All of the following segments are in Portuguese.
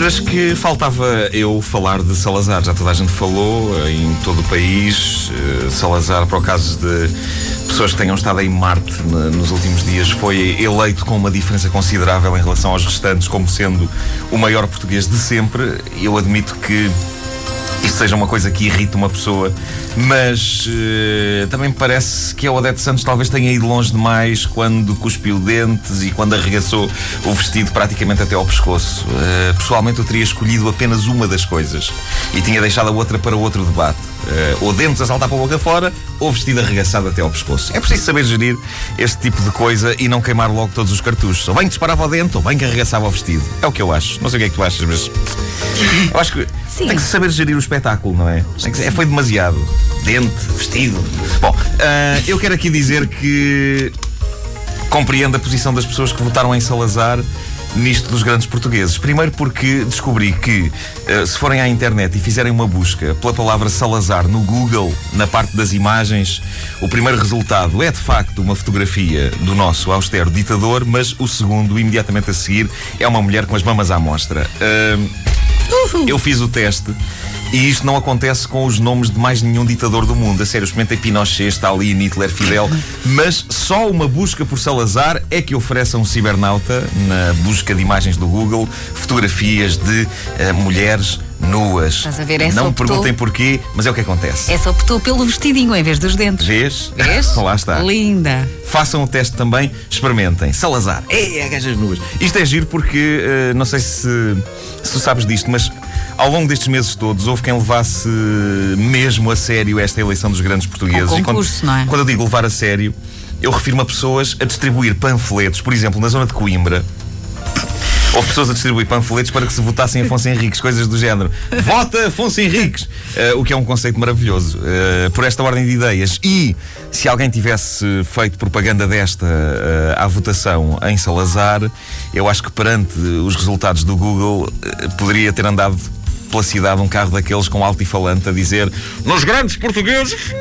maneiras que faltava eu falar de Salazar. Já toda a gente falou eh, em todo o país. Eh, Salazar, para o caso de pessoas que tenham estado em Marte nos últimos dias, foi eleito com uma diferença considerável em relação aos restantes, como sendo o maior português de sempre. Eu admito que seja uma coisa que irrita uma pessoa, mas uh, também me parece que a Odete Santos talvez tenha ido longe demais quando cuspiu dentes e quando arregaçou o vestido praticamente até ao pescoço. Uh, pessoalmente, eu teria escolhido apenas uma das coisas e tinha deixado a outra para outro debate. Uh, ou dentes a saltar para a boca fora, ou vestido arregaçado até ao pescoço. É preciso saber gerir este tipo de coisa e não queimar logo todos os cartuchos. Ou bem que disparava o dente, ou bem que arregaçava o vestido. É o que eu acho. Não sei o que é que tu achas, mas. Eu acho que Sim. tem que saber gerir o espetáculo, não é? Que, é foi demasiado. Dente, vestido. Bom, uh, eu quero aqui dizer que compreendo a posição das pessoas que votaram em Salazar nisto dos grandes portugueses. Primeiro porque descobri que, uh, se forem à internet e fizerem uma busca pela palavra Salazar no Google, na parte das imagens, o primeiro resultado é de facto uma fotografia do nosso austero ditador, mas o segundo, imediatamente a seguir, é uma mulher com as mamas à mostra. Eu fiz o teste e isto não acontece com os nomes de mais nenhum ditador do mundo. A sério, experimentei Pinochet, Stalin, Hitler, Fidel, mas só uma busca por Salazar é que oferece a um cibernauta, na busca de imagens do Google, fotografias de uh, mulheres nuas. Estás a ver? Essa não optou... perguntem porquê, mas é o que acontece. Essa optou pelo vestidinho em vez dos dentes. Vês? Vês? Lá está. Linda. Façam o teste também, experimentem. Salazar. É, gajas nuas. Isto é giro porque, uh, não sei se, se tu sabes disto, mas ao longo destes meses todos, houve quem levasse mesmo a sério esta eleição dos grandes portugueses. Um concurso, quando, não é? quando eu digo levar a sério, eu refiro-me a pessoas a distribuir panfletos, por exemplo, na zona de Coimbra. Houve pessoas a distribuir panfletos para que se votassem Afonso Henriques, coisas do género. Vota Afonso Henriques! Uh, o que é um conceito maravilhoso. Uh, por esta ordem de ideias. E se alguém tivesse feito propaganda desta uh, à votação em Salazar, eu acho que perante os resultados do Google poderia ter andado pela cidade um carro daqueles com alto-falante a dizer: Nos grandes portugueses,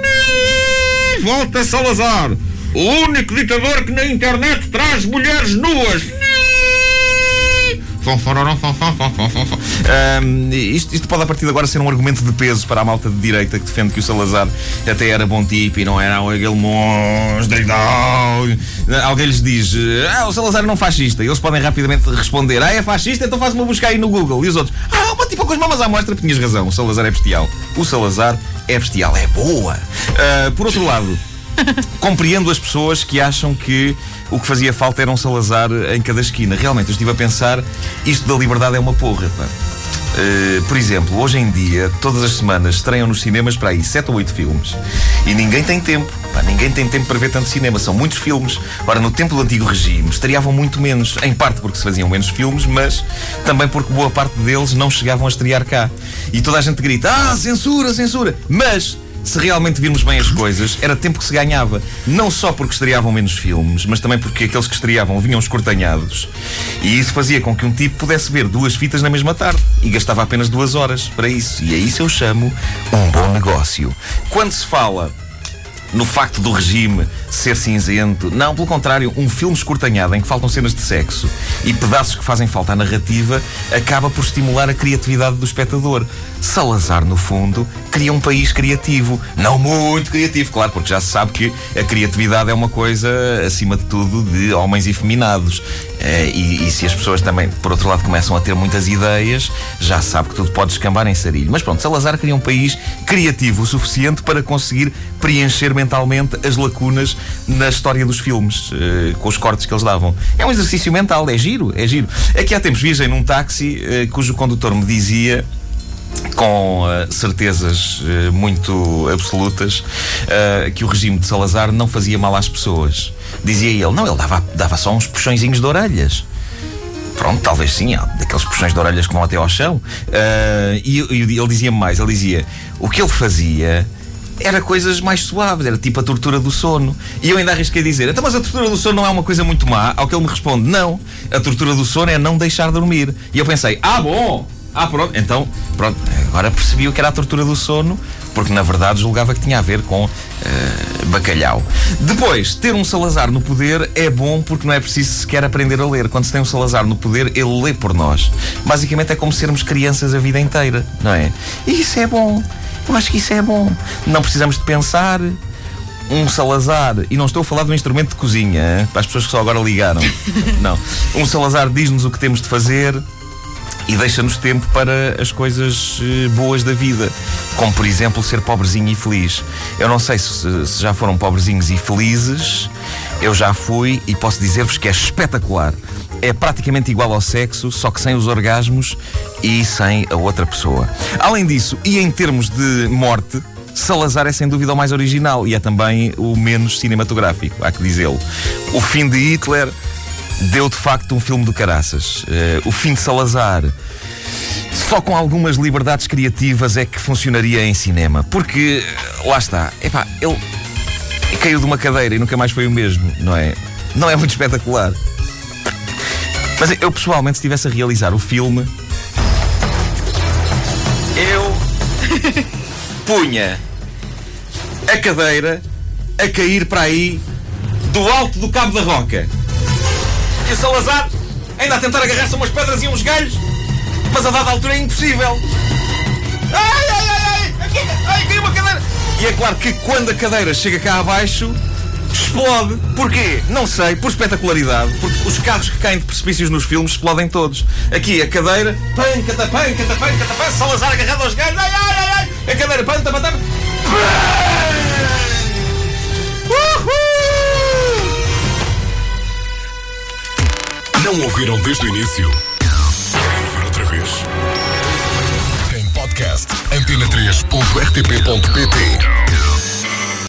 volta Salazar, o único ditador que na internet traz mulheres nuas. Isto, isto, pode a partir de agora ser um argumento de peso para a malta de direita que defende que o Salazar até era bom tipo e não era aquele monstro. Alguém lhes diz: Ah, o Salazar não fascista. E eles podem rapidamente responder: Ah, é fascista? Então faz uma busca aí no Google. E os outros: Ah, uma tipo com as mamas à mostra. Tinhas razão, o Salazar é bestial. O Salazar é bestial, é boa. Uh, por outro lado. Compreendo as pessoas que acham que o que fazia falta era um Salazar em cada esquina. Realmente, eu estive a pensar, isto da liberdade é uma porra, pá. Uh, por exemplo, hoje em dia, todas as semanas estreiam nos cinemas para aí 7 ou 8 filmes e ninguém tem tempo. Pá, ninguém tem tempo para ver tanto cinema. São muitos filmes. Ora, no tempo do antigo regime estreavam muito menos, em parte porque se faziam menos filmes, mas também porque boa parte deles não chegavam a estrear cá. E toda a gente grita: Ah, censura, censura! Mas se realmente virmos bem as coisas, era tempo que se ganhava. Não só porque estreavam menos filmes, mas também porque aqueles que estreavam vinham escortanhados. E isso fazia com que um tipo pudesse ver duas fitas na mesma tarde. E gastava apenas duas horas para isso. E é isso eu chamo um bom negócio. Quando se fala no facto do regime ser cinzento. Não, pelo contrário, um filme escortanhado em que faltam cenas de sexo e pedaços que fazem falta à narrativa acaba por estimular a criatividade do espectador. Salazar, no fundo, cria um país criativo. Não muito criativo, claro, porque já se sabe que a criatividade é uma coisa, acima de tudo, de homens efeminados. Eh, e, e se as pessoas também, por outro lado, começam a ter muitas ideias, já sabe que tudo pode escambar em sarilho. Mas pronto, Salazar cria um país criativo o suficiente para conseguir preencher mentalmente as lacunas na história dos filmes, uh, com os cortes que eles davam. É um exercício mental, é giro, é giro. Aqui há tempos viajei num táxi uh, cujo condutor me dizia com uh, certezas uh, muito absolutas uh, que o regime de Salazar não fazia mal às pessoas. Dizia ele, não, ele dava, dava só uns puxõezinhos de orelhas. Pronto, talvez sim, daqueles puxões de orelhas que vão até ao chão. e, e ele dizia mais, ele dizia, o que ele fazia era coisas mais suaves, era tipo a tortura do sono. E eu ainda arrisquei dizer, então, mas a tortura do sono não é uma coisa muito má? Ao que ele me responde, não, a tortura do sono é não deixar dormir. E eu pensei, ah, bom, ah, pronto, então, pronto, agora percebi o que era a tortura do sono porque na verdade julgava que tinha a ver com uh, bacalhau. Depois, ter um Salazar no poder é bom porque não é preciso sequer aprender a ler. Quando se tem um Salazar no poder, ele lê por nós. Basicamente é como sermos crianças a vida inteira, não é? E isso é bom. Eu acho que isso é bom. Não precisamos de pensar, um Salazar, e não estou a falar de um instrumento de cozinha, para as pessoas que só agora ligaram. não. Um Salazar diz-nos o que temos de fazer e deixa-nos tempo para as coisas eh, boas da vida, como por exemplo ser pobrezinho e feliz. Eu não sei se, se já foram pobrezinhos e felizes, eu já fui e posso dizer-vos que é espetacular. É praticamente igual ao sexo, só que sem os orgasmos e sem a outra pessoa. Além disso, e em termos de morte, Salazar é sem dúvida o mais original e é também o menos cinematográfico, há que dizê-lo. O fim de Hitler deu de facto um filme do caraças. Uh, o fim de Salazar. Só com algumas liberdades criativas é que funcionaria em cinema. Porque, lá está, epá, ele caiu de uma cadeira e nunca mais foi o mesmo, não é? Não é muito espetacular. Mas eu, pessoalmente, se estivesse a realizar o filme, eu punha a cadeira a cair para aí do alto do Cabo da Roca. E o Salazar ainda a tentar agarrar-se a umas pedras e uns galhos, mas a dada altura é impossível. Ai, ai, ai, ai, aqui, ai, caiu uma cadeira. E é claro que quando a cadeira chega cá abaixo, explode. Porquê? Não sei, por espetacularidade. Porque os carros que caem de precipícios nos filmes explodem todos. Aqui a cadeira, pancata, pancata, pancata, pancata, Salazar agarrado aos galhos, ai, ai, ai, ai, a cadeira, pancata, pancata, Não ouviram desde o início? Querem ouvir outra vez? Em podcast antena3.rtp.pt